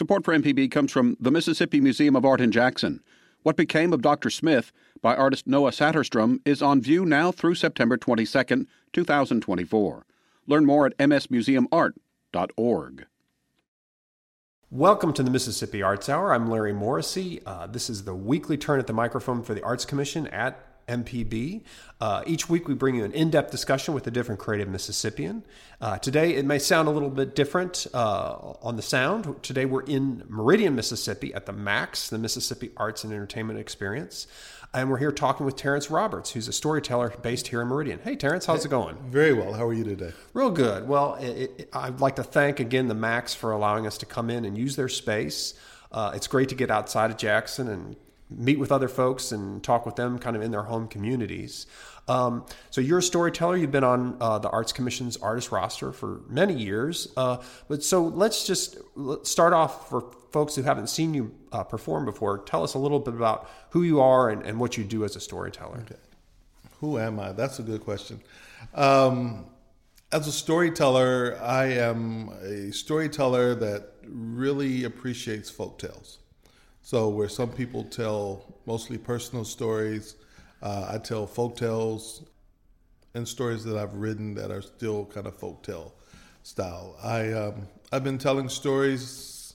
Support for MPB comes from the Mississippi Museum of Art in Jackson. What Became of Dr. Smith by artist Noah Saterstrom is on view now through September 22, 2024. Learn more at msmuseumart.org. Welcome to the Mississippi Arts Hour. I'm Larry Morrissey. Uh, this is the weekly turn at the microphone for the Arts Commission at MPB. Uh, each week, we bring you an in depth discussion with a different creative Mississippian. Uh, today, it may sound a little bit different uh, on the sound. Today, we're in Meridian, Mississippi at the MAX, the Mississippi Arts and Entertainment Experience. And we're here talking with Terrence Roberts, who's a storyteller based here in Meridian. Hey, Terrence, how's it going? Very well. How are you today? Real good. Well, it, it, I'd like to thank again the Max for allowing us to come in and use their space. Uh, it's great to get outside of Jackson and meet with other folks and talk with them kind of in their home communities. Um, so you're a storyteller. You've been on uh, the Arts Commission's artist roster for many years. Uh, but so let's just start off for folks who haven't seen you uh, perform before. Tell us a little bit about who you are and, and what you do as a storyteller. Okay. Who am I? That's a good question. Um, as a storyteller, I am a storyteller that really appreciates folk tales. So where some people tell mostly personal stories, uh, I tell folk tales and stories that I've written that are still kind of folk tale style. I um, I've been telling stories,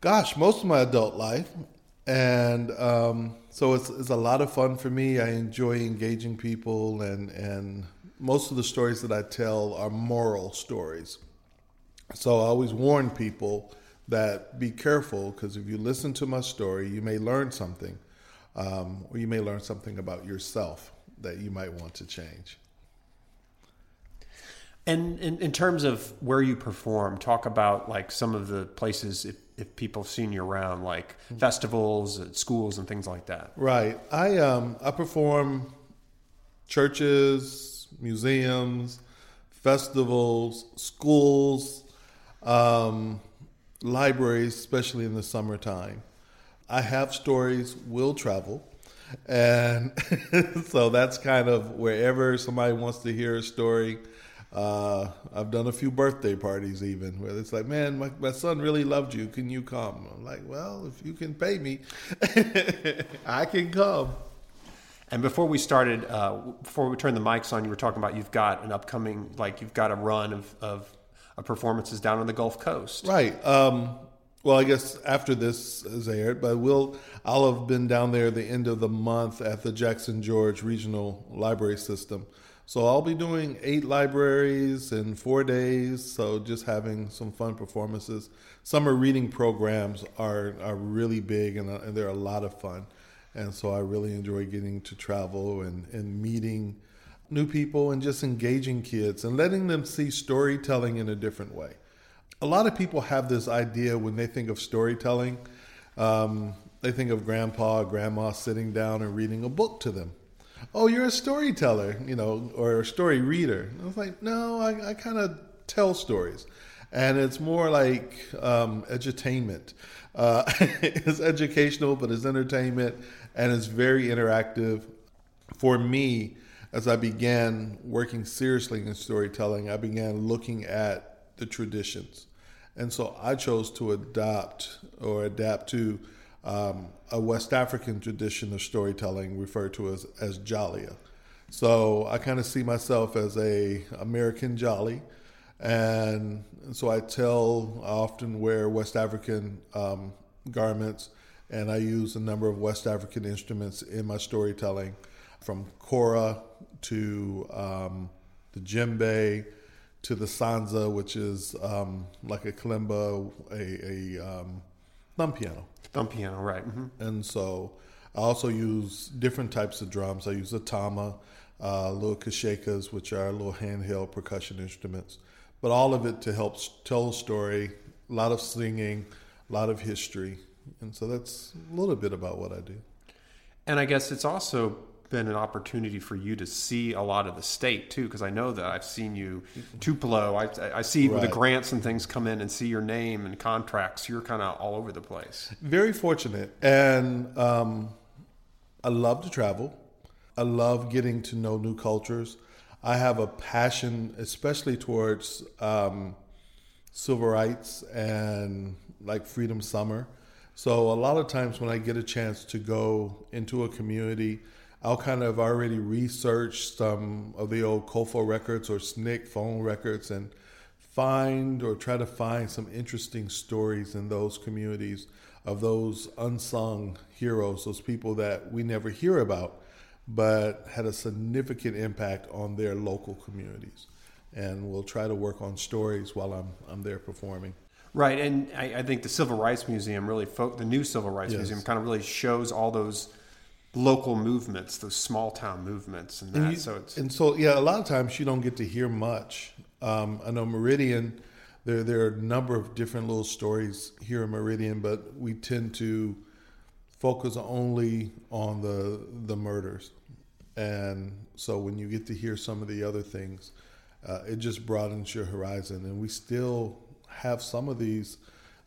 gosh, most of my adult life, and um, so it's it's a lot of fun for me. I enjoy engaging people, and and most of the stories that I tell are moral stories. So I always warn people that be careful because if you listen to my story, you may learn something, um, or you may learn something about yourself that you might want to change. And in, in terms of where you perform, talk about like some of the places if, if people have seen you around, like mm-hmm. festivals, schools, and things like that. Right. I um I perform churches, museums, festivals, schools. Um, libraries, especially in the summertime. I have stories, will travel. And so that's kind of wherever somebody wants to hear a story. Uh, I've done a few birthday parties even where it's like, man, my, my son really loved you. Can you come? I'm like, well, if you can pay me, I can come. And before we started, uh, before we turned the mics on, you were talking about you've got an upcoming, like you've got a run of, of performances down on the Gulf Coast. Right. Um, well, I guess after this is aired, but we'll I'll have been down there the end of the month at the Jackson George Regional Library System. So I'll be doing eight libraries in four days. So just having some fun performances. Summer reading programs are are really big and, uh, and they're a lot of fun. And so I really enjoy getting to travel and, and meeting new people and just engaging kids and letting them see storytelling in a different way. A lot of people have this idea when they think of storytelling, um, they think of grandpa grandma sitting down and reading a book to them. Oh, you're a storyteller, you know, or a story reader. I was like, no, I, I kind of tell stories. And it's more like um, edutainment. Uh, it's educational, but it's entertainment, and it's very interactive. For me, as I began working seriously in storytelling, I began looking at the traditions. And so I chose to adopt or adapt to um, a West African tradition of storytelling referred to as, as Jaliya. So I kind of see myself as a American Jali. And so I tell, I often wear West African um, garments, and I use a number of West African instruments in my storytelling from kora to um, the djembe to the sanza, which is um, like a kalimba, a, a um, thumb piano. Thumb piano, right. Mm-hmm. And so I also use different types of drums. I use a tama, uh, little kashakas, which are little handheld percussion instruments, but all of it to help tell a story, a lot of singing, a lot of history. And so that's a little bit about what I do. And I guess it's also been an opportunity for you to see a lot of the state too, because I know that I've seen you Tupelo. I, I see right. the grants and things come in and see your name and contracts. You're kind of all over the place. Very fortunate, and um, I love to travel. I love getting to know new cultures. I have a passion, especially towards um, civil rights and like Freedom Summer. So a lot of times when I get a chance to go into a community, I'll kind of already research some of the old COFO records or SNCC phone records and find or try to find some interesting stories in those communities of those unsung heroes, those people that we never hear about, but had a significant impact on their local communities. And we'll try to work on stories while I'm, I'm there performing. Right, and I, I think the Civil Rights Museum really, fo- the new Civil Rights Yes. Museum, kind of really shows all those local movements, those small town movements, and that. And, you- so it's and so, yeah, a lot of times you don't get to hear much. Um, I know Meridian, there there are a number of different little stories here in Meridian, but we tend to focus only on the the murders, and so when you get to hear some of the other things, uh, it just broadens your horizon. And we still have some of these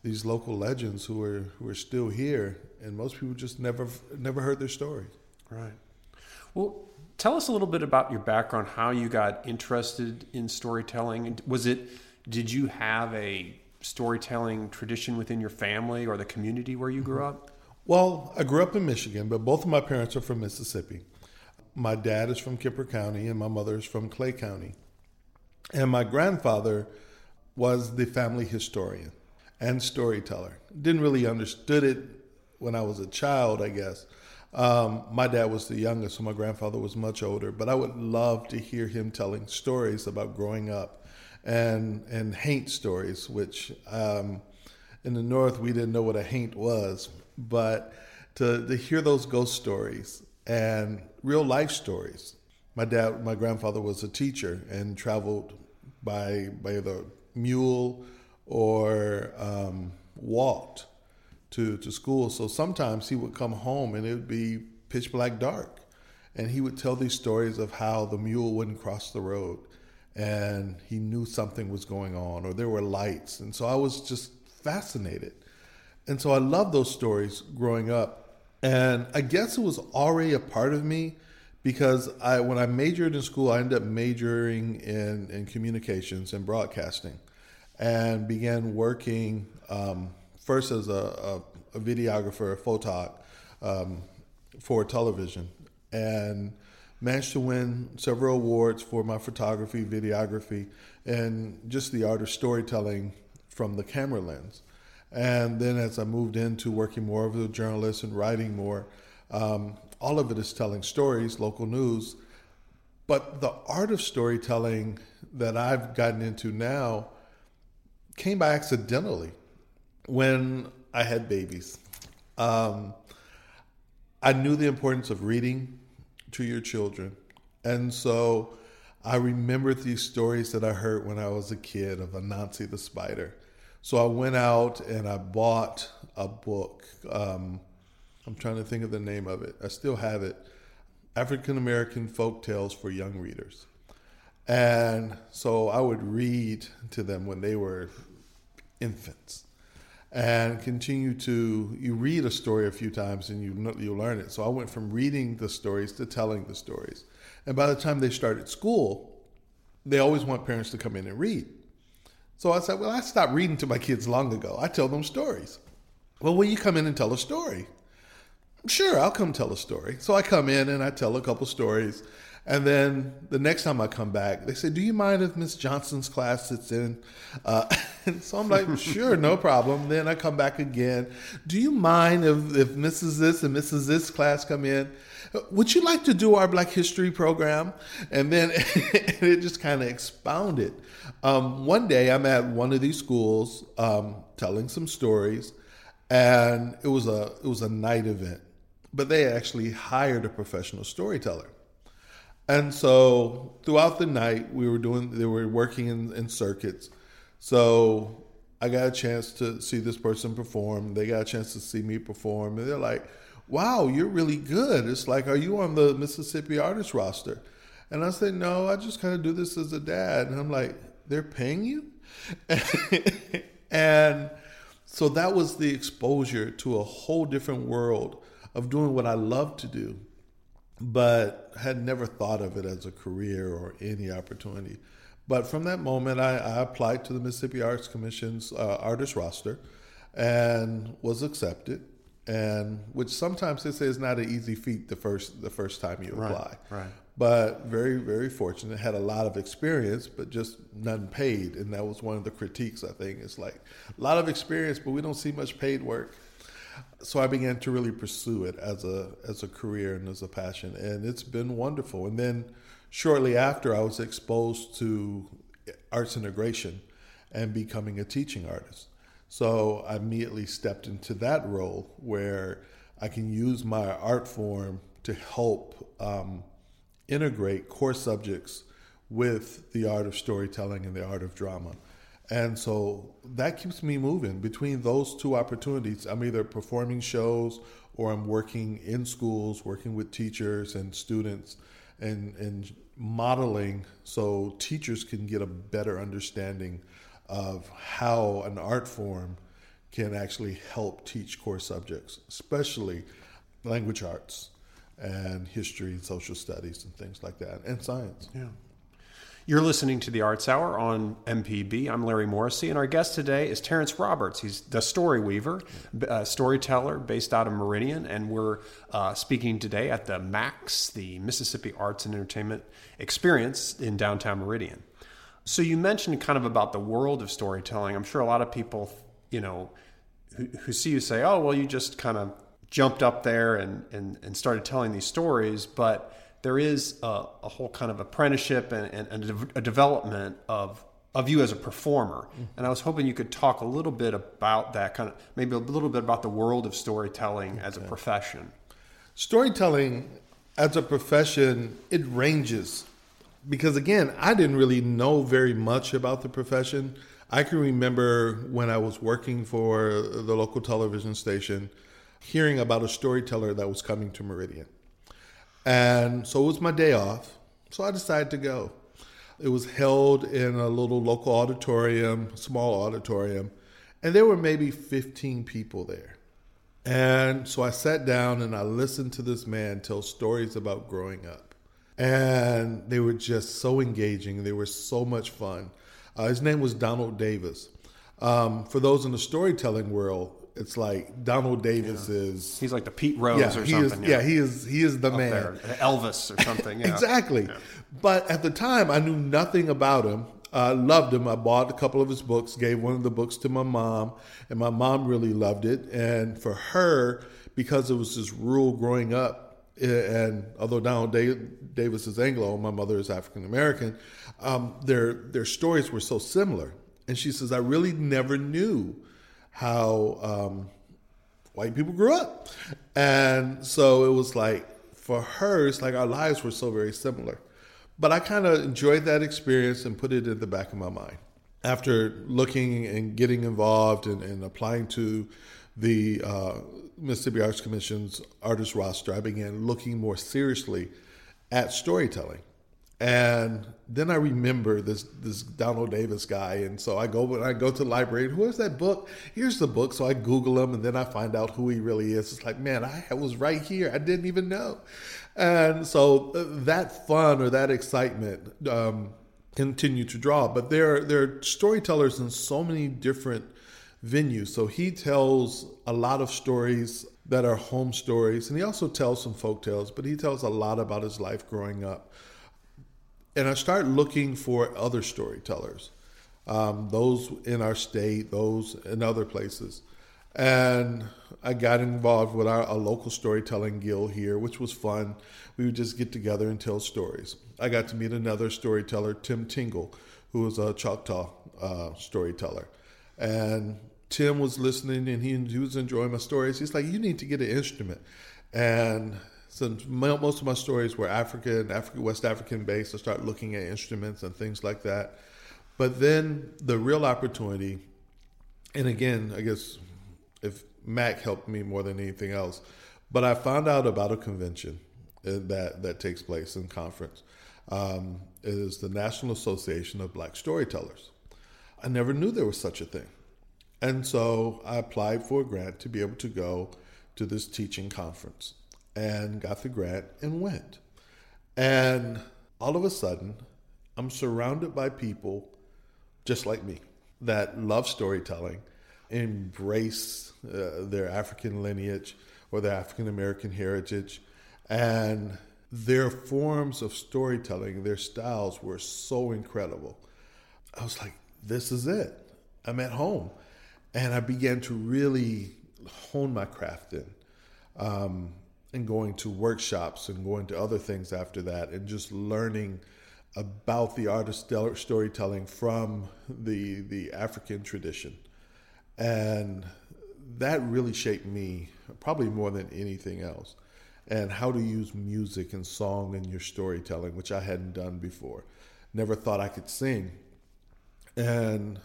these local legends who are who are still here, and most people just never never heard their story. right. Well, tell us a little bit about your background, how you got interested in storytelling. Was it? Did you have a storytelling tradition within your family or the community where you grew mm-hmm. up? Well, I grew up in Michigan, but both of my parents are from Mississippi. My dad is from Kemper County, and my mother is from Clay County. And my grandfather was the family historian and storyteller. Didn't really understood it when I was a child, I guess. Um, my dad was the youngest, so my grandfather was much older. But I would love to hear him telling stories about growing up, and and haint stories, which um, in the north we didn't know what a haint was, but to to hear those ghost stories and real life stories. My dad, my grandfather was a teacher and traveled by by either mule or um, walked to to school. So sometimes he would come home and it would be pitch black dark, and he would tell these stories of how the mule wouldn't cross the road, and he knew something was going on, or there were lights, and so I was just fascinated, and so I loved those stories growing up, and I guess it was already a part of me because I when I majored in school, I ended up majoring in in communications and broadcasting, and began working um, first as a, a, a videographer, a photog um, for television, and managed to win several awards for my photography, videography, and just the art of storytelling from the camera lens. And then as I moved into working more as a journalist and writing more, um, all of it is telling stories, local news. But the art of storytelling that I've gotten into now came by accidentally when I had babies. Um, I knew the importance of reading to your children. And so I remembered these stories that I heard when I was a kid of Anansi the spider. So I went out and I bought a book. Um, I'm trying to think of the name of it. I still have it. African American folk tales for young readers. And so I would read to them when they were infants and continue to you read a story a few times and you you learn it. So I went from reading the stories to telling the stories. And by the time they started school, they always want parents to come in and read. So I said, "Well, I stopped reading to my kids long ago. I tell them stories." Well, will you come in and tell a story? Sure, I'll come tell a story. So I come in and I tell a couple stories. And then the next time I come back, they say, Do you mind if Miss Johnson's class sits in? Uh, and so I'm like, Sure, no problem. Then I come back again. Do you mind if, if Mrs. This and Mrs. This class come in? Would you like to do our Black History program? And then it just kind of expounded. Um, one day I'm at one of these schools um, telling some stories, and it was a it was a night event, but they actually hired a professional storyteller. And so throughout the night, we were doing, they were working in, in circuits. So I got a chance to see this person perform. They got a chance to see me perform. And they're like, wow, you're really good. It's like, are you on the Mississippi artist roster? And I said, no, I just kind of do this as a dad. And I'm like, they're paying you? and so that was the exposure to a whole different world of doing what I love to do but had never thought of it as a career or any opportunity. But from that moment, I, I applied to the Mississippi Arts Commission's uh, artist roster and was accepted. And which sometimes they say is not an easy feat the first the first time you apply. Right. right. But very very fortunate. Had a lot of experience, but just none paid. And that was one of the critiques. I think it's like a lot of experience, but we don't see much paid work. So I began to really pursue it as a as a career and as a passion, and it's been wonderful. And then shortly after, I was exposed to arts integration and becoming a teaching artist. So I immediately stepped into that role where I can use my art form to help um, integrate core subjects with the art of storytelling and the art of drama. And so that keeps me moving. Between those two opportunities, I'm either performing shows or I'm working in schools, working with teachers and students and, and modeling so teachers can get a better understanding of how an art form can actually help teach core subjects, especially language arts and history and social studies and things like that, and science. Yeah. You're listening to the Arts Hour on MPB. I'm Larry Morrissey, and our guest today is Terrence Roberts. He's the story weaver, a storyteller based out of Meridian, and we're uh, speaking today at the MAX, the Mississippi Arts and Entertainment Experience in downtown Meridian. So you mentioned kind of about the world of storytelling. I'm sure a lot of people, you know, who, who see you say, "Oh, well, you just kind of jumped up there and, and, and started telling these stories," but there is a, a whole kind of apprenticeship and, and, and, a development of of you as a performer. Mm-hmm. And I was hoping you could talk a little bit about that kind of maybe a little bit about the world of storytelling as a profession. Storytelling as a profession, it ranges because again, I didn't really know very much about the profession. I can remember when I was working for the local television station, hearing about a storyteller that was coming to Meridian. And so it was my day off. So I decided to go. It was held in a little local auditorium, small auditorium, and there were maybe 15 people there. And so I sat down and I listened to this man tell stories about growing up and they were just so engaging. They were so much fun. Uh, his name was Donald Davis. Um, for those in the storytelling world, it's like Donald Davis yeah. is he's like the Pete Rose yeah, or something. Is, yeah. yeah. he is he is the Up man. There. Elvis or something. exactly. But at the time, I knew nothing about him. I loved him. I bought a couple of his books, gave one of the books to my mom, and my mom really loved it. And for her, because it was this rule growing up, and although Donald Davis is Anglo, my mother is African American, um, their their stories were so similar. And she says, I really never knew how um, white people grew up, and so it was like for her, it's like our lives were so very similar. But I kind of enjoyed that experience and put it in the back of my mind. After looking and getting involved and, and applying to the uh, Mississippi Arts Commission's artist roster, I began looking more seriously at storytelling. And then I remember this this Donald Davis guy, and so I go when I go to the library. Who is that book? Here's the book. So I Google him, and then I find out who he really is. It's like, man, I was right here. I didn't even know. And so uh, that fun or that excitement um, continue to draw. But there there are storytellers in so many different venues. So he tells a lot of stories that are home stories, and he also tells some folk tales, but he tells a lot about his life growing up. And I start looking for other storytellers, um, those in our state, those in other places. And I got involved with our a local storytelling guild here, which was fun. We would just get together and tell stories. I got to meet another storyteller, Tim Tingle, who was a Choctaw uh, storyteller. And Tim was listening and he, he was enjoying my stories. He's like, "You need to get an instrument," and since most of my stories were African, African, West African based, I started looking at instruments and things like that. But then the real opportunity, and again, I guess if Mac helped me more than anything else, but I found out about a convention uh, that that takes place in conference. Um, the National Association of Black Storytellers. I never knew there was such a thing. And so I applied for a grant to be able to go to this teaching conference and got the grant and went. And all of a sudden, I'm surrounded by people just like me that love storytelling, embrace uh, their African lineage or their African American heritage, and their forms of storytelling, their styles were so incredible. I was like, this is it. I'm at home. And I began to really hone my craft in. Um, and going to workshops and going to other things after that and just learning about the art of storytelling from the the African tradition. And that really shaped me probably more than anything else. And how to use music and song in your storytelling, which I hadn't done before. Never thought I could sing. And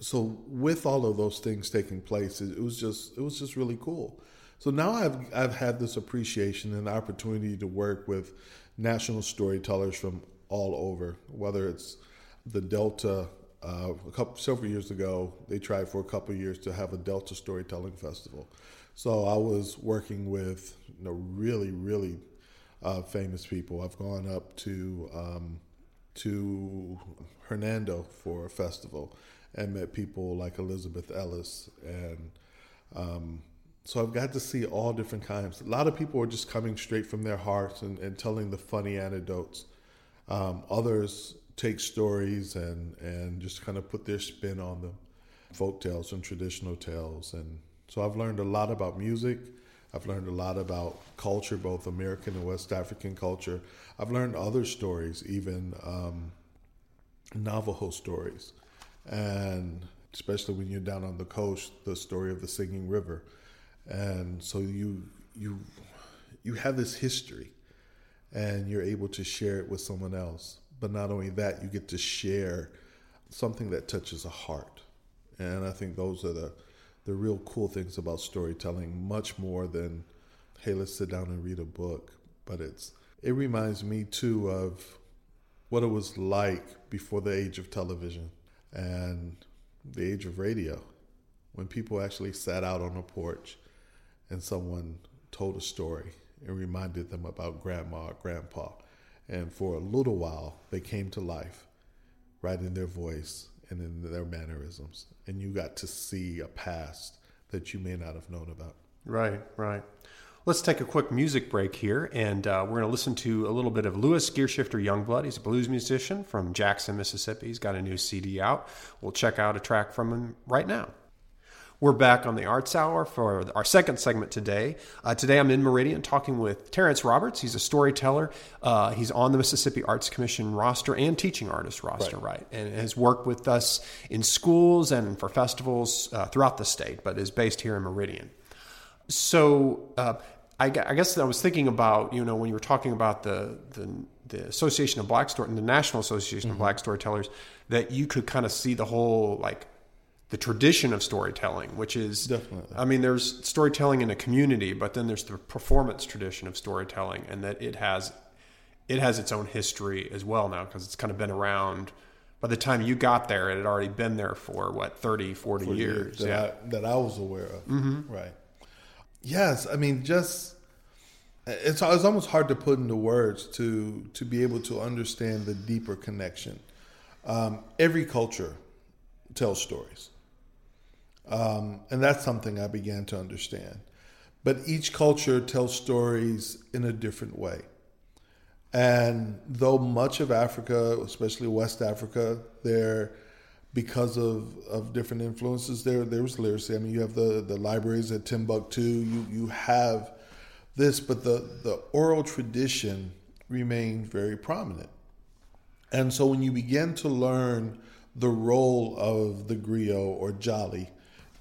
so with all of those things taking place, it, was just it was just really cool. So now I've I've had this appreciation and opportunity to work with national storytellers from all over, whether it's the Delta. Uh, a couple several years ago, they tried for a couple years to have a Delta Storytelling Festival. So I was working with you know really really uh, famous people. I've gone up to um, to Hernando for a festival and met people like Elizabeth Ellis and um, so I've got to see all different kinds. A lot of people are just coming straight from their hearts and, and telling the funny anecdotes. Um, others take stories and, and just kind of put their spin on them, folk tales and traditional tales. And so I've learned a lot about music. I've learned a lot about culture, both American and West African culture. I've learned other stories, even um, Navajo stories. And especially when you're down on the coast, the story of the Singing River and so you you you have this history and you're able to share it with someone else. But not only that you get to share something that touches a heart. And i think those are the the real cool things about storytelling much more than hey let's sit down and read a book. But it's it reminds me too of what it was like before the age of television and the age of radio. When people actually sat out on a porch and someone told a story and reminded them about grandma or grandpa. And for a little while, they came to life, right in their voice and in their mannerisms. And you got to see a past that you may not have known about. Right, right. Let's take a quick music break here, and uh, we're going to listen to a little bit of Lewis Gearshifter Youngblood. He's a blues musician from Jackson, Mississippi. He's got a new CD out. We'll check out a track from him right now. We're back on the Arts Hour for our second segment today. Uh, today I'm in Meridian talking with Terrence Roberts. He's a storyteller. Uh, he's on the Mississippi Arts Commission roster and teaching artist roster, right? right? And has worked with us in schools and for festivals uh, throughout the state, but is based here in Meridian. So uh, I, I, guess I was thinking about, you know, when you were talking about the, the the Association of Black Story, and the National Association mm-hmm. of Black Storytellers, that you could kind of see the whole like the tradition of storytelling, which is definitely. I mean, there's storytelling in a community, but then there's the performance tradition of storytelling, and that it has it has its own history as well now because it's kind of been around. By the time you got there, it had already been there for what 30, 40, 40 years, years that, yeah. I, that I was aware of. Mm-hmm. Right. Yes, I mean, just it's it's almost hard to put into words to to be able to understand the deeper connection. Um, every culture tells stories um, and that's something I began to understand. But each culture tells stories in a different way. And though much of Africa, especially West Africa, there, because of, of different influences, there there was literacy. I mean, you have the, the libraries at Timbuktu. You you have this, but the the oral tradition remained very prominent. And so when you begin to learn the role of the griot or jali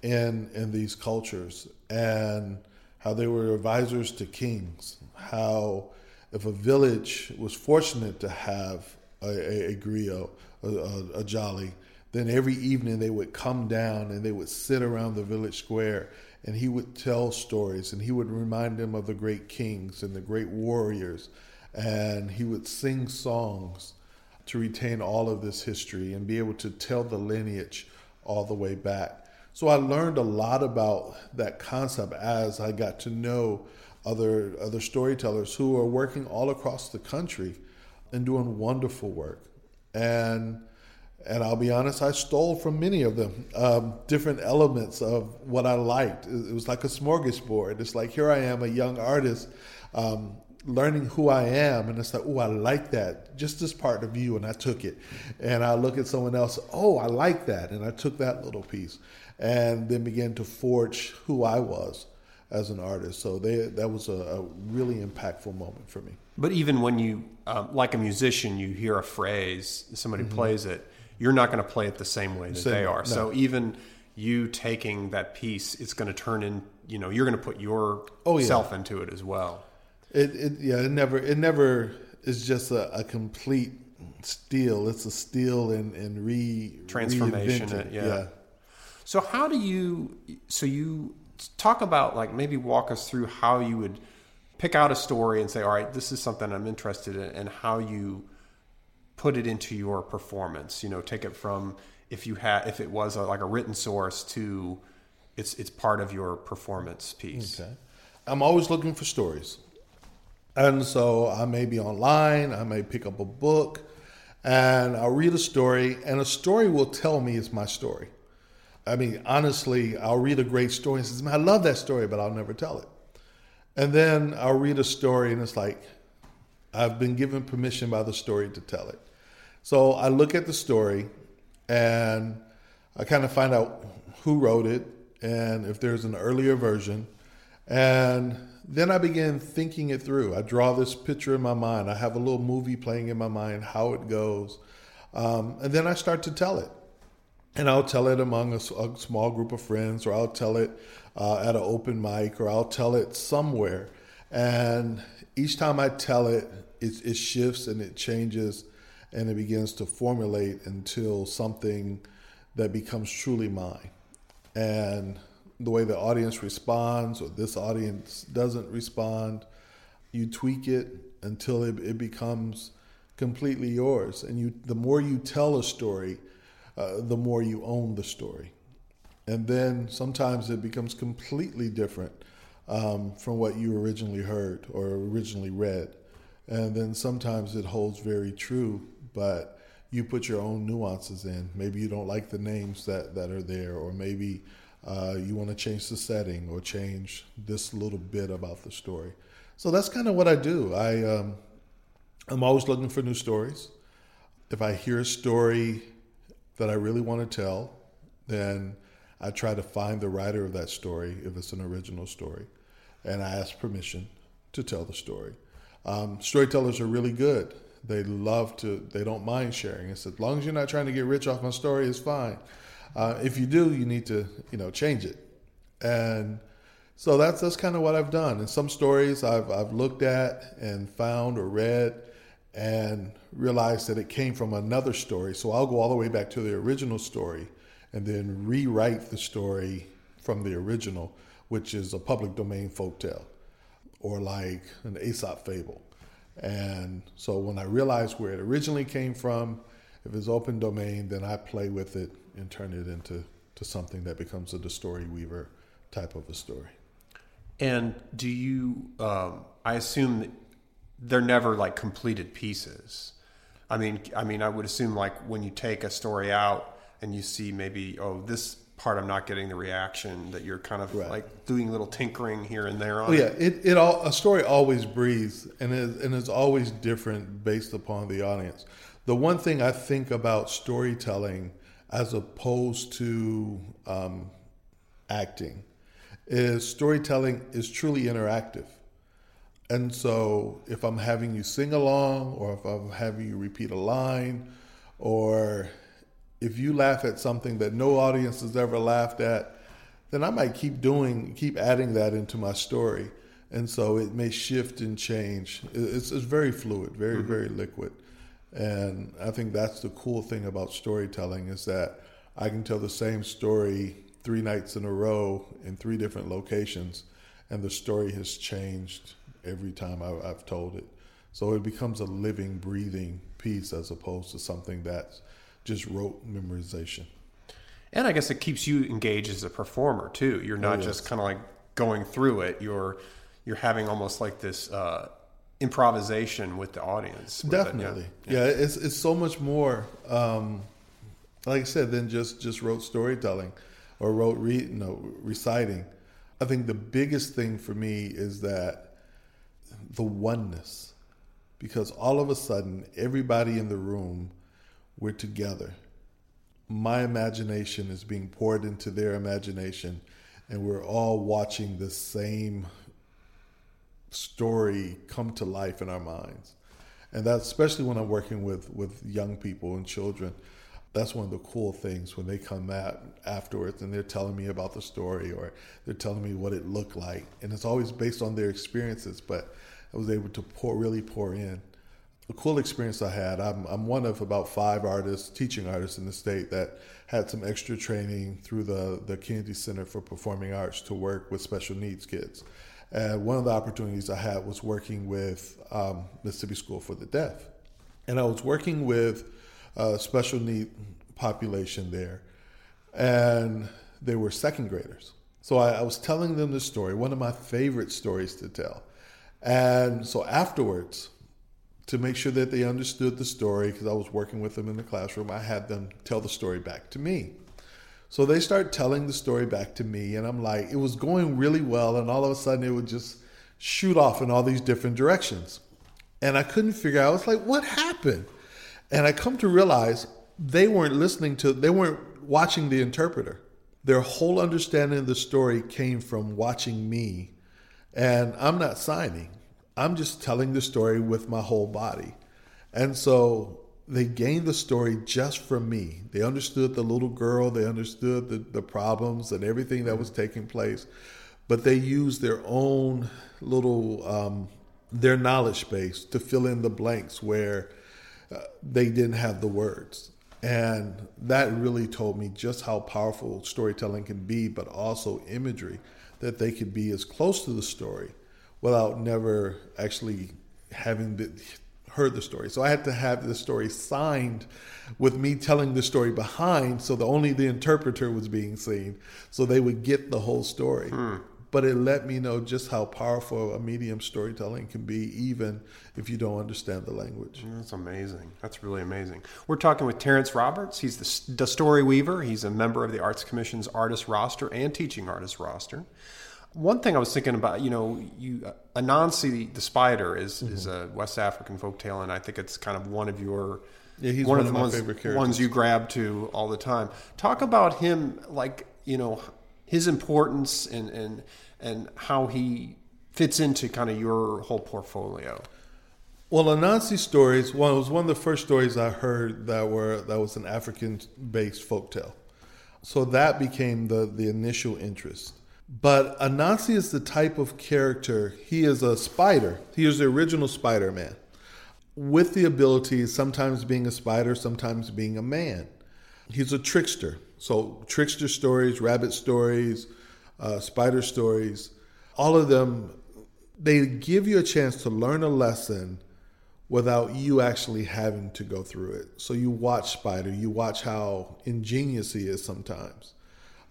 in in these cultures and how they were advisors to kings. How if a village was fortunate to have a, a, a griot, a, a, a jali, then every evening they would come down and they would sit around the village square and he would tell stories and he would remind them of the great kings and the great warriors and he would sing songs to retain all of this history and be able to tell the lineage all the way back. So I learned a lot about that concept as I got to know other other storytellers who are working all across the country and doing wonderful work. and and I'll be honest, I stole from many of them um, different elements of what I liked. It, was like a smorgasbord. It's like here I am, a young artist, um, learning who I am, and it's like, oh, I like that. Just this part of you, and I took it. And I look at someone else, oh, I like that, and I took that little piece, and then began to forge who I was as an artist. So they, that was a, a really impactful moment for me. But even when you, um, like a musician, you hear a phrase, somebody mm-hmm. plays it you're not going to play it the same way that same, they are. No. So even you taking that piece, it's going to turn in. You know, you're going to put your oh, self into it as well. It, it yeah, it never it never is just a, a complete steal. It's a steal and and re transformation. It, yeah. yeah. So how do you? So you talk about like maybe walk us through how you would pick out a story and say, all right, this is something I'm interested in, and how you put it into your performance. You know, take it from if you had if it was a, like a written source to it's it's part of your performance piece. Okay. I'm always looking for stories. And so I may be online, I may pick up a book, and I'll read a story, and a story will tell me it's my story. I mean, honestly, I'll read a great story and says, Man, I love that story, but I'll never tell it. And then I'll read a story and it's like, I've been given permission by the story to tell it. So I look at the story and I kind of find out who wrote it and if there's an earlier version. And then I begin thinking it through. I draw this picture in my mind. I have a little movie playing in my mind, how it goes. Um, and then I start to tell it. And I'll tell it among a, a small group of friends, or I'll tell it uh, at an open mic, or I'll tell it somewhere. And each time I tell it, it, it shifts and it changes and it begins to formulate until something that becomes truly mine. And the way the audience responds or this audience doesn't respond, you tweak it until it, it becomes completely yours. And you, the more you tell a story, uh, the more you own the story. And then sometimes it becomes completely different um, from what you originally heard or originally read. And then sometimes it holds very true but you put your own nuances in. Maybe you don't like the names that, that are there, or maybe uh, you want to change the setting or change this little bit about the story. So that's kind of what I do. I um, I'm always looking for new stories. If I hear a story that I really want to tell, then I try to find the writer of that story if it's an original story, and I ask permission to tell the story. Um, storytellers are really good they love to, they don't mind sharing. It's as long as you're not trying to get rich off my story, it's fine. Uh, if you do, you need to, you know, change it. And so that's that's kind of what I've done. And some stories I've I've looked at and found or read and realized that it came from another story. So I'll go all the way back to the original story and then rewrite the story from the original, which is a public domain folktale or like an Aesop fable. And so when I realize where it originally came from, if it's open domain, then I play with it and turn it into to something that becomes a the story weaver type of a story. And do you? Um, I assume that they're never like completed pieces. I mean, I mean, I would assume like when you take a story out and you see maybe oh this part I'm not getting the reaction that you're kind of right. like doing little tinkering here and there on. Oh, yeah, it, it all a story always breathes and is and is always different based upon the audience. The one thing I think about storytelling as opposed to um, acting is storytelling is truly interactive. And so if I'm having you sing along or if I'm having you repeat a line or if you laugh at something that no audience has ever laughed at, then I might keep doing, keep adding that into my story. And so it may shift and change. It's, it's very fluid, very, mm-hmm. very liquid. And I think that's the cool thing about storytelling is that I can tell the same story three nights in a row in three different locations, and the story has changed every time I've told it. So it becomes a living, breathing piece as opposed to something that's just rote memorization. And I guess it keeps you engaged as a performer too. You're not oh, yes. just kind of like going through it. You're you're having almost like this uh, improvisation with the audience. with it, yeah. Definitely, yeah. It's it's so much more, um, like I said, than just just rote storytelling or rote re, you know, reciting. I think the biggest thing for me is that the oneness, because all of a sudden everybody in the room we're together. My imagination is being poured into their imagination, and we're all watching the same story come to life in our minds. And that's especially when I'm working with, with young people and children. That's one of the cool things when they come out afterwards and they're telling me about the story or they're telling me what it looked like. And it's always based on their experiences, but I was able to pour really pour in. A cool experience I had. I'm, I'm one of about five artists, teaching artists in the state that had some extra training through the, the Kennedy Center for Performing Arts to work with special needs kids. And one of the opportunities I had was working with um, Mississippi School for the Deaf. And I was working with a special need population there, and they were second graders. So I, I was telling them the story, one of my favorite stories to tell. And so afterwards, to make sure that they understood the story, because I was working with them in the classroom, I had them tell the story back to me. So they start telling the story back to me, and I'm like, it was going really well, and all of a sudden it would just shoot off in all these different directions. And I couldn't figure out, I was like, what happened? And I come to realize they weren't listening to, they weren't watching the interpreter. Their whole understanding of the story came from watching me, and I'm not signing. I'm just telling the story with my whole body. And so they gained the story just from me. They understood the little girl, they understood the, the problems and everything that was taking place, but they used their own little, um, their knowledge base to fill in the blanks where uh, they didn't have the words. And that really told me just how powerful storytelling can be, but also imagery, that they could be as close to the story without never actually having the, heard the story. So I had to have the story signed with me telling the story behind, so the only the interpreter was being seen, so they would get the whole story. Hmm. But it let me know just how powerful a medium storytelling can be, even if you don't understand the language. That's amazing. That's really amazing. We're talking with Terrence Roberts. He's the, the story weaver. He's a member of the Arts Commission's artist roster and teaching artist roster. One thing I was thinking about, you know, you uh, Anansi the spider is mm-hmm. is a West African folktale, and I think it's kind of one of your yeah, he's one, one of, the my ones, favorite characters. ones you grab to all the time. Talk about him, like you know, his importance and and and how he fits into kind of your whole portfolio. Well, Anansi stories. One was one of the first stories I heard that were that was an African-based folktale. So that became the the initial interest. But Anansi is the type of character, he is a spider. He is the original Spider Man, with the ability sometimes being a spider, sometimes being a man. He's a trickster. So, trickster stories, rabbit stories, uh, spider stories, all of them, they give you a chance to learn a lesson without you actually having to go through it. So, you watch Spider, you watch how ingenious he is sometimes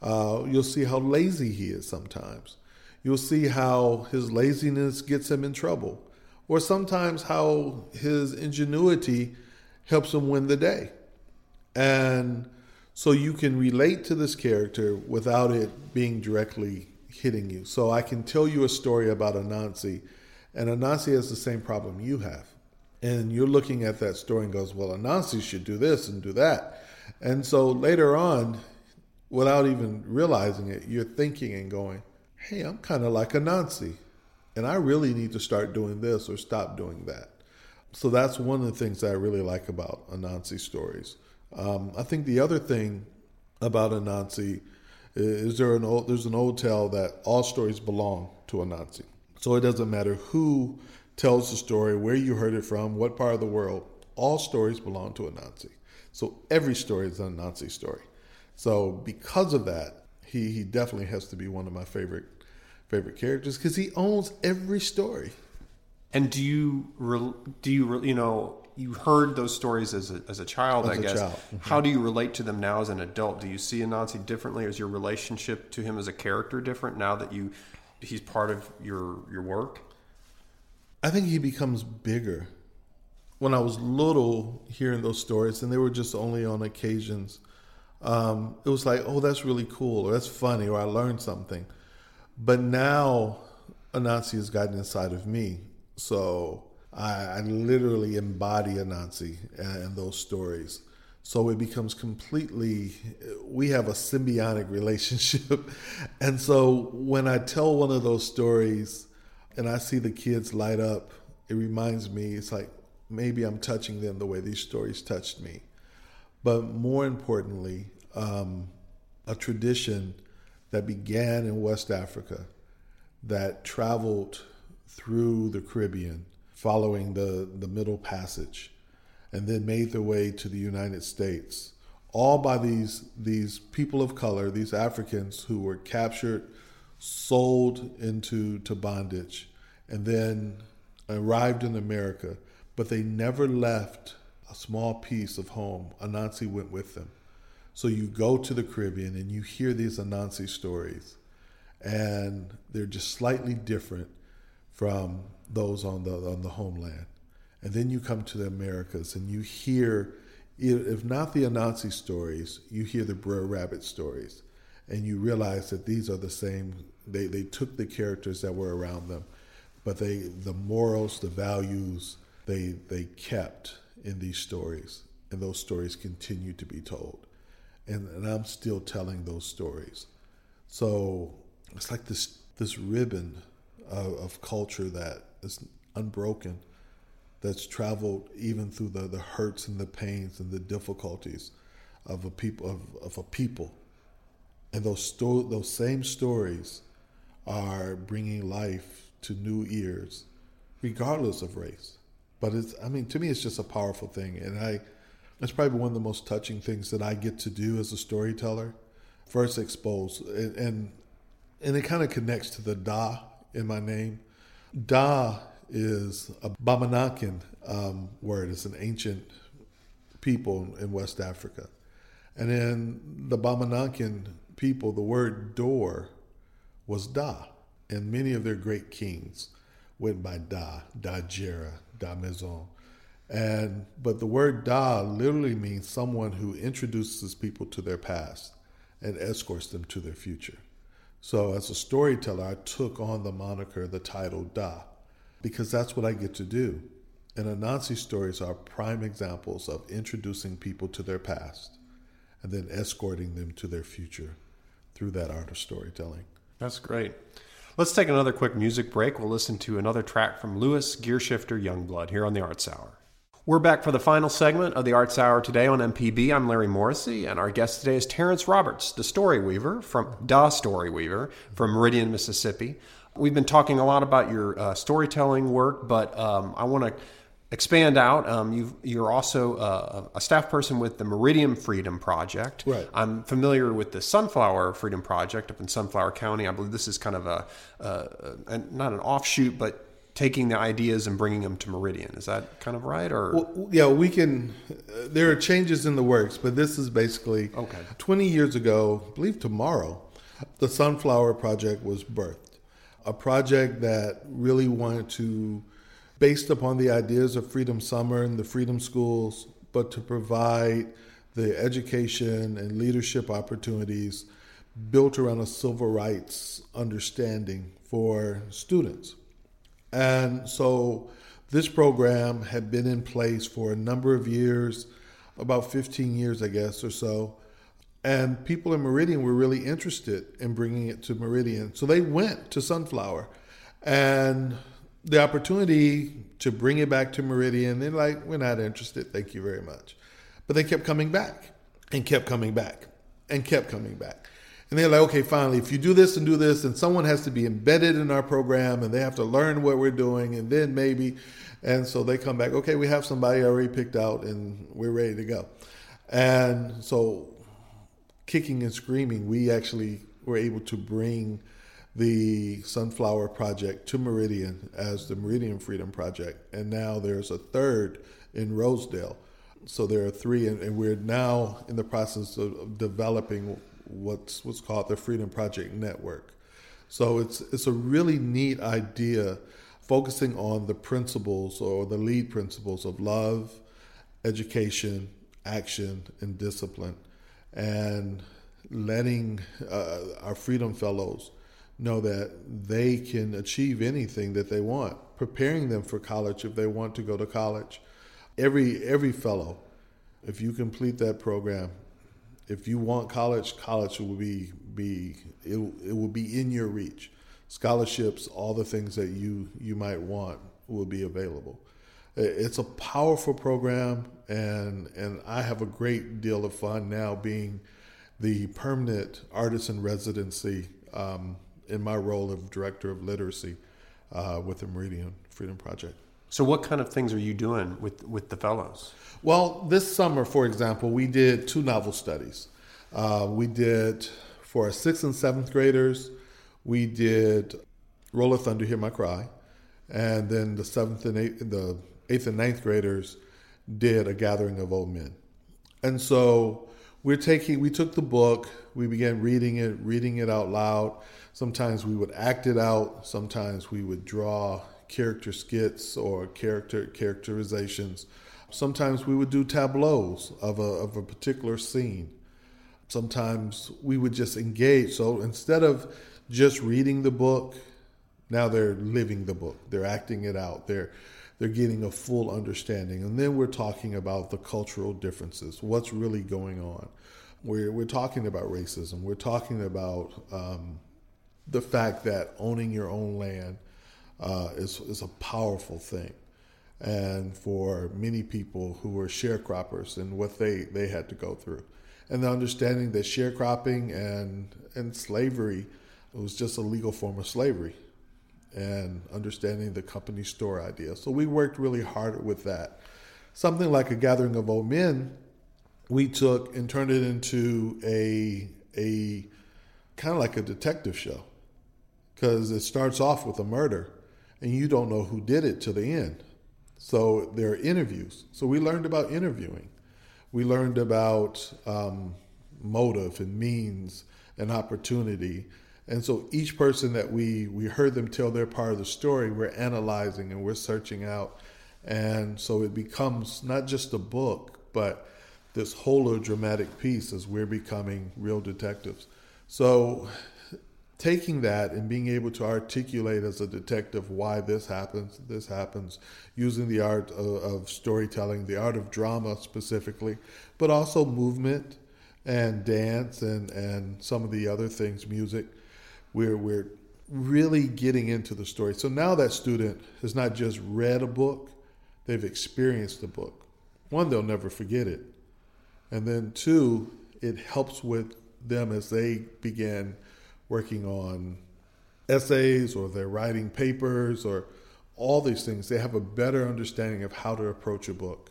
uh, you'll see how lazy he is sometimes. You'll see how his laziness gets him in trouble, or sometimes how his ingenuity helps him win the day. And so you can relate to this character without it being directly hitting you. So I can tell you a story about Anansi, and Anansi has the same problem you have. And you're looking at that story and goes, well, Anansi should do this and do that. And so later on, without even realizing it, you're thinking and going, hey, I'm kind of like Anansi, and I really need to start doing this or stop doing that. So that's one of the things that I really like about Anansi stories. Um, I think the other thing about Anansi is there an old, there's an old tale that all stories belong to Anansi. So it doesn't matter who tells the story, where you heard it from, what part of the world, all stories belong to Anansi. So every story is an Anansi story. So because of that, he he definitely has to be one of my favorite favorite characters because he owns every story. And do you do you you know you heard those stories as a, as a child, as I guess. Mm-hmm. How do you relate to them now as an adult? Do you see Anansi differently? Is your relationship to him as a character different now that you he's part of your your work? I think he becomes bigger. When I was little, hearing those stories, and they were just only on occasions, um, it was like, oh, that's really cool, or that's funny, or I learned something. But now, Anansi has gotten inside of me, so I, I literally embody Anansi and those stories. So it becomes completely, we have a symbiotic relationship. and so when I tell one of those stories and I see the kids light up, it reminds me, it's like maybe I'm touching them the way these stories touched me. But more importantly, um, a tradition that began in West Africa that traveled through the Caribbean following the, the Middle Passage and then made their way to the United States, all by these, these people of color, these Africans who were captured, sold into to bondage, and then arrived in America, but they never left a small piece of home. Anansi went with them. So you go to the Caribbean and you hear these Anansi stories, and they're just slightly different from those on the on the homeland. And then you come to the Americas and you hear, if not the Anansi stories, you hear the Brer Rabbit stories. And you realize that these are the same, they, they took the characters that were around them, but they the morals, the values, they they kept in these stories. And those stories continue to be told. And, and I'm still telling those stories. So it's like this this ribbon of, of culture that is unbroken that's traveled even through the, the hurts and the pains and the difficulties of a people of, of a people. And those sto- those same stories are bringing life to new ears regardless of race. But it's i mean to me it's just a powerful thing. And i it's probably one of the most touching things that i get to do as a storyteller. First expose and and, and it kind of connects to the da in my name da is a Bamanankan um, word. It's an ancient people in West Africa. And in the Bamanankan people, the word door was Da. And many of their great kings went by Da, Da Jera, Da Monzon. And but the word Da literally means someone who introduces people to their past and escorts them to their future. So as a storyteller, I took on the moniker, the title Da because that's what I get to do. And Anansi stories are prime examples of introducing people to their past and then escorting them to their future through that art of storytelling. That's great. Let's take another quick music break. We'll listen to another track from Louis Gearshifter Youngblood here on the Arts Hour. We're back for the final segment of the Arts Hour today on MPB. I'm Larry Morrissey, and our guest today is Terrence Roberts, the story weaver from Da Story Weaver from Meridian, Mississippi. We've been talking a lot about your uh, storytelling work, but um, I want to expand out. Um, you are also uh, a staff person with the Meridian Freedom Project. Right. I'm familiar with the Sunflower Freedom Project up in Sunflower County. I believe this is kind of a, a not an offshoot, but taking the ideas and bringing them to Meridian. Is that kind of right? Or well, yeah, we can. Uh, there are changes in the works, but this is basically okay. 20 years ago. I believe tomorrow, the Sunflower Project was birthed a project that really wanted to, based upon the ideas of Freedom Summer and the Freedom Schools, but to provide the education and leadership opportunities built around a civil rights understanding for students. And so this program had been in place for a number of years, about 15 years, I guess, or so. And people in Meridian were really interested in bringing it to Meridian. So they went to Sunflower. And the opportunity to bring it back to Meridian, they're like, we're not interested. Thank you very much. But they kept coming back and kept coming back and kept coming back. And they're like, okay, finally, if you do this and do this, and someone has to be embedded in our program and they have to learn what we're doing, and then maybe. And so they come back, okay, we have somebody already picked out and we're ready to go. And so kicking and screaming, we actually were able to bring the Sunflower Project to Meridian as the Meridian Freedom Project. And now there's a third in Rosedale. So there are three, and, and we're now in the process of developing what's what's called the Freedom Project Network. So it's it's a really neat idea focusing on the principles or the lead principles of love, education, action, and discipline, and letting uh, our Freedom Fellows know that they can achieve anything that they want, preparing them for college if they want to go to college. Every every fellow, if you complete that program, if you want college, college will be be it, it will be in your reach scholarships, all the things that you you might want will be available. It's a powerful program, and and I have a great deal of fun now being the permanent artist in residency um, in my role of director of literacy uh, with the Meridian Freedom Project. So, what kind of things are you doing with with the fellows? Well, this summer, for example, we did two novel studies. Uh, we did for our sixth and seventh graders we did Roll of Thunder, Hear My Cry, and then the seventh and eighth, the eighth and ninth graders did a gathering of old men. And so we're taking, we took the book, we began reading it, reading it out loud. Sometimes we would act it out. Sometimes we would draw character skits or character characterizations. Sometimes we would do tableaus of a, of a particular scene. Sometimes we would just engage. So instead of just reading the book, now they're living the book. They're acting it out. They're they're getting a full understanding. And then we're talking about the cultural differences. What's really going on? We're we're talking about racism. We're talking about um, the fact that owning your own land uh, is is a powerful thing. And for many people who were sharecroppers and what they, they had to go through. And the understanding that sharecropping and, and slavery was just a legal form of slavery and understanding the company store idea. So we worked really hard with that. Something like a gathering of old men, we took and turned it into a a kind of like a detective show because it starts off with a murder and you don't know who did it to the end. So there are interviews. So we learned about interviewing. We learned about um, motive and means and opportunity and so each person that we we heard them tell their part of the story, we're analyzing and we're searching out. And so it becomes not just a book, but this whole dramatic piece as we're becoming real detectives. So taking that and being able to articulate as a detective why this happens, this happens, using the art of, of storytelling, the art of drama specifically, but also movement and dance and, and some of the other things, music we're, we're really getting into the story. So now that student has not just read a book, they've experienced the book. One, they'll never forget it. And then two, it helps with them as they begin working on essays or they're writing papers or all these things. They have a better understanding of how to approach a book.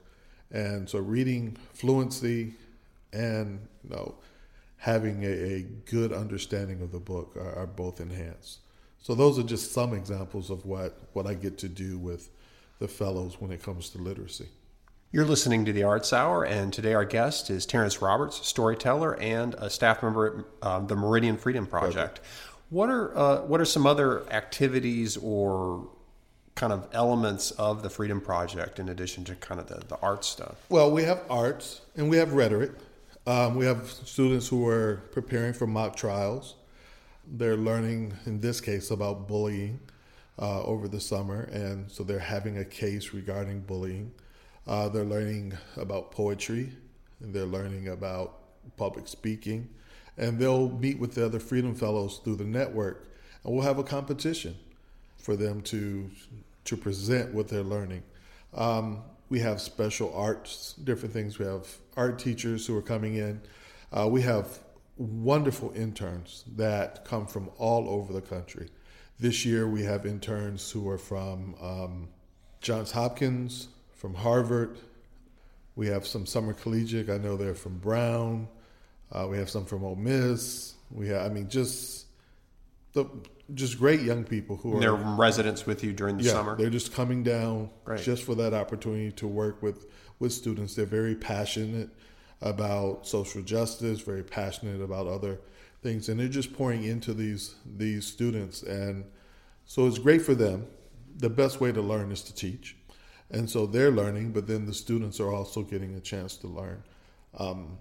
And so reading fluency and you know having a, a good understanding of the book are, are, both enhanced. So those are just some examples of what, what I get to do with the fellows when it comes to literacy. You're listening to the Arts Hour, and today our guest is Terrence Roberts, storyteller and a staff member at um, the Meridian Freedom Project. What are uh, what are some other activities or kind of elements of the Freedom Project in addition to kind of the, the art stuff? Well, we have arts and we have rhetoric. Um, we have students who are preparing for mock trials. They're learning, in this case, about bullying uh, over the summer, and so they're having a case regarding bullying. Uh, they're learning about poetry, they're learning about public speaking, and they'll meet with the other Freedom Fellows through the network, and we'll have a competition for them to to present what they're learning. Um, we have special arts, different things. We have art teachers who are coming in. Uh, we have wonderful interns that come from all over the country. This year, we have interns who are from um, Johns Hopkins, from Harvard. We have some summer collegiate. I know they're from Brown. Uh, we have some from Ole Miss. We have, I mean, just the just great young people who are residents with you during the yeah, summer. They're just coming down Great. just for that opportunity to work with with students. They're very passionate about social justice, very passionate about other things, and they're just pouring into these these students, and so it's great for them. the best way to learn is to teach. And so they're learning, but then the students are also getting a chance to learn. Um,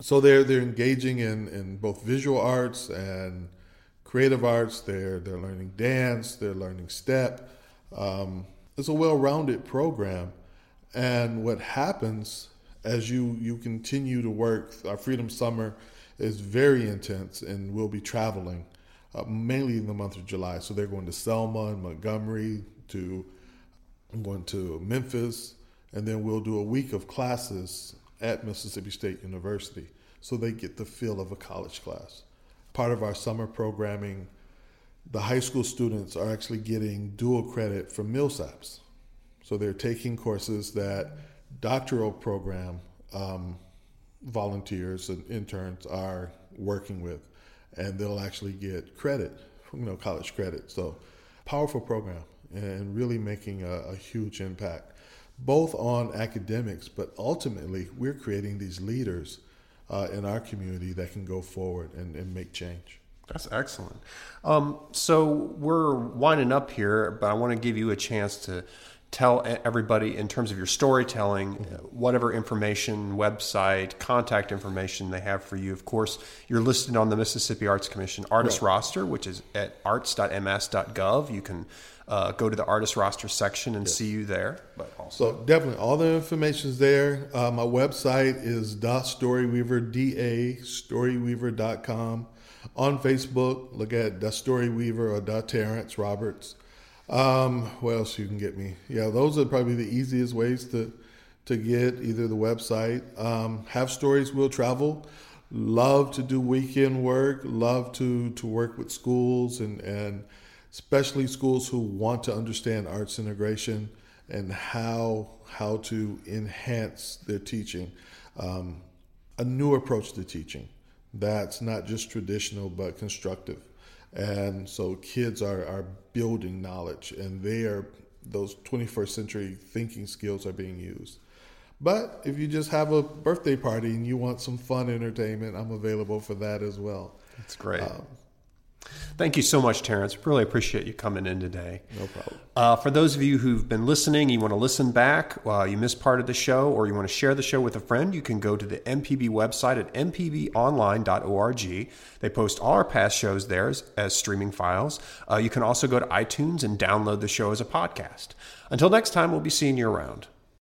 so they're they're engaging in, in both visual arts and creative arts. They're they're learning dance. They're learning step. Um, it's a well-rounded program, and what happens as you you continue to work, our Freedom Summer is very intense, and we'll be traveling uh, mainly in the month of July. So they're going to Selma and Montgomery to I'm going to Memphis, and then we'll do a week of classes at Mississippi State University so they get the feel of a college class. Part of our summer programming, the high school students are actually getting dual credit from Millsaps. So they're taking courses that doctoral program um, volunteers and interns are working with, and they'll actually get credit, you know, college credit. So powerful program and really making a, a huge impact both on academics, but ultimately we're creating these leaders uh, in our community that can go forward and, and make change. That's excellent. Um, so we're winding up here, but I want to give you a chance to tell everybody in terms of your storytelling, mm-hmm. whatever information, website, contact information they have for you. Of course, you're listed on the Mississippi Arts Commission artist right. roster, which is at arts.ms.gov. You can uh, go to the artist roster section and yes. see you there. But also. So definitely, all the information is there. Uh, my website is da storyweaver, D-A, storyweaver.com. On Facebook, look at Da Storyweaver or Da Terrence Roberts. Um, where else you can get me? Yeah, those are probably the easiest ways to to get either the website. Um, have stories will travel. Love to do weekend work. Love to to work with schools and and especially schools who want to understand arts integration and how how to enhance their teaching. Um, a new approach to teaching that's not just traditional but constructive. And so kids are, are building knowledge and they are those 21st century thinking skills are being used. But if you just have a birthday party and you want some fun entertainment, I'm available for that as well. That's great. Um, Thank you so much, Terrence. Really appreciate you coming in today. No problem. Uh, for those of you who've been listening, you want to listen back, uh, you missed part of the show, or you want to share the show with a friend, you can go to the MPB website at mpbonline.org. They post all our past shows there as, as streaming files. Uh, you can also go to iTunes and download the show as a podcast. Until next time, we'll be seeing you around.